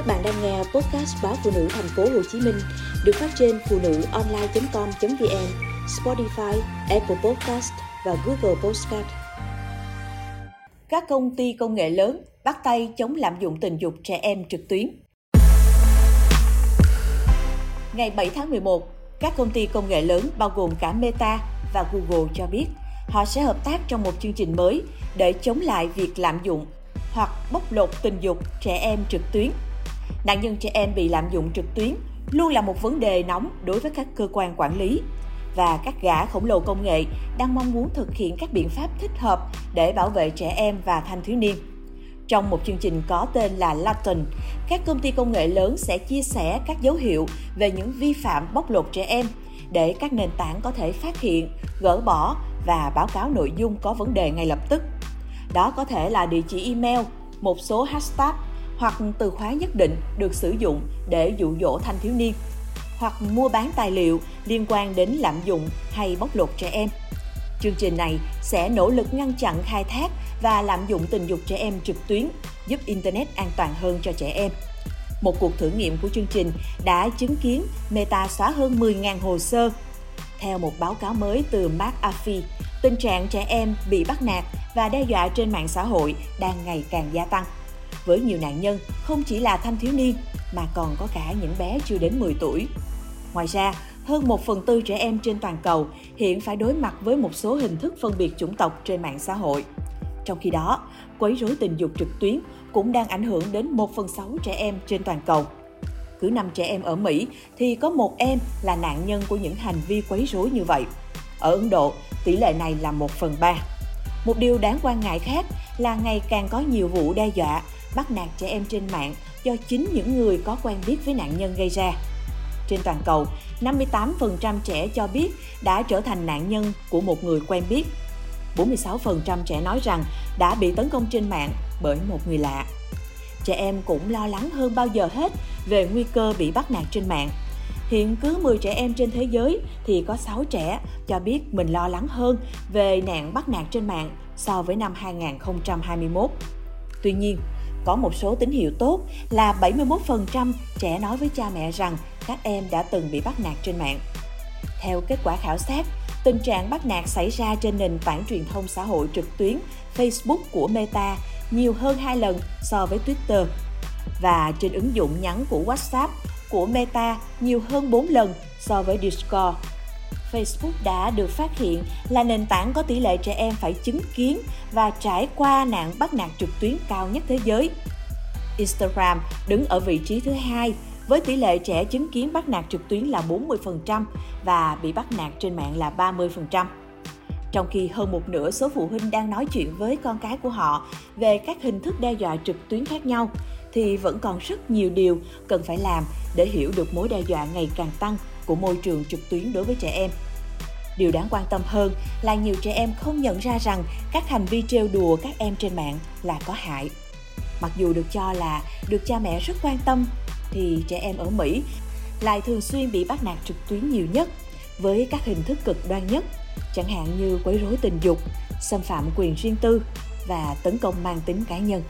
Các bạn đang nghe podcast báo phụ nữ thành phố Hồ Chí Minh được phát trên phụ nữ online.com.vn, Spotify, Apple Podcast và Google Podcast. Các công ty công nghệ lớn bắt tay chống lạm dụng tình dục trẻ em trực tuyến. Ngày 7 tháng 11, các công ty công nghệ lớn bao gồm cả Meta và Google cho biết họ sẽ hợp tác trong một chương trình mới để chống lại việc lạm dụng hoặc bóc lột tình dục trẻ em trực tuyến. Nạn nhân trẻ em bị lạm dụng trực tuyến luôn là một vấn đề nóng đối với các cơ quan quản lý và các gã khổng lồ công nghệ đang mong muốn thực hiện các biện pháp thích hợp để bảo vệ trẻ em và thanh thiếu niên. Trong một chương trình có tên là Latin, các công ty công nghệ lớn sẽ chia sẻ các dấu hiệu về những vi phạm bóc lột trẻ em để các nền tảng có thể phát hiện, gỡ bỏ và báo cáo nội dung có vấn đề ngay lập tức. Đó có thể là địa chỉ email, một số hashtag hoặc từ khóa nhất định được sử dụng để dụ dỗ thanh thiếu niên hoặc mua bán tài liệu liên quan đến lạm dụng hay bóc lột trẻ em. Chương trình này sẽ nỗ lực ngăn chặn khai thác và lạm dụng tình dục trẻ em trực tuyến, giúp Internet an toàn hơn cho trẻ em. Một cuộc thử nghiệm của chương trình đã chứng kiến Meta xóa hơn 10.000 hồ sơ. Theo một báo cáo mới từ Mark Affy, tình trạng trẻ em bị bắt nạt và đe dọa trên mạng xã hội đang ngày càng gia tăng. Với nhiều nạn nhân không chỉ là thanh thiếu niên mà còn có cả những bé chưa đến 10 tuổi. Ngoài ra, hơn một phần tư trẻ em trên toàn cầu hiện phải đối mặt với một số hình thức phân biệt chủng tộc trên mạng xã hội. Trong khi đó, quấy rối tình dục trực tuyến cũng đang ảnh hưởng đến 1 phần 6 trẻ em trên toàn cầu. Cứ 5 trẻ em ở Mỹ thì có một em là nạn nhân của những hành vi quấy rối như vậy. Ở Ấn Độ, tỷ lệ này là 1 phần 3. Một điều đáng quan ngại khác là ngày càng có nhiều vụ đe dọa, bắt nạt trẻ em trên mạng do chính những người có quen biết với nạn nhân gây ra. Trên toàn cầu, 58% trẻ cho biết đã trở thành nạn nhân của một người quen biết. 46% trẻ nói rằng đã bị tấn công trên mạng bởi một người lạ. Trẻ em cũng lo lắng hơn bao giờ hết về nguy cơ bị bắt nạt trên mạng. Hiện cứ 10 trẻ em trên thế giới thì có 6 trẻ cho biết mình lo lắng hơn về nạn bắt nạt trên mạng so với năm 2021. Tuy nhiên, có một số tín hiệu tốt là 71% trẻ nói với cha mẹ rằng các em đã từng bị bắt nạt trên mạng. Theo kết quả khảo sát, tình trạng bắt nạt xảy ra trên nền tảng truyền thông xã hội trực tuyến Facebook của Meta nhiều hơn 2 lần so với Twitter và trên ứng dụng nhắn của WhatsApp của Meta nhiều hơn 4 lần so với Discord. Facebook đã được phát hiện là nền tảng có tỷ lệ trẻ em phải chứng kiến và trải qua nạn bắt nạt trực tuyến cao nhất thế giới. Instagram đứng ở vị trí thứ hai với tỷ lệ trẻ chứng kiến bắt nạt trực tuyến là 40% và bị bắt nạt trên mạng là 30%. Trong khi hơn một nửa số phụ huynh đang nói chuyện với con cái của họ về các hình thức đe dọa trực tuyến khác nhau, thì vẫn còn rất nhiều điều cần phải làm để hiểu được mối đe dọa ngày càng tăng của môi trường trực tuyến đối với trẻ em. Điều đáng quan tâm hơn là nhiều trẻ em không nhận ra rằng các hành vi trêu đùa các em trên mạng là có hại. Mặc dù được cho là được cha mẹ rất quan tâm, thì trẻ em ở Mỹ lại thường xuyên bị bắt nạt trực tuyến nhiều nhất với các hình thức cực đoan nhất, chẳng hạn như quấy rối tình dục, xâm phạm quyền riêng tư và tấn công mang tính cá nhân.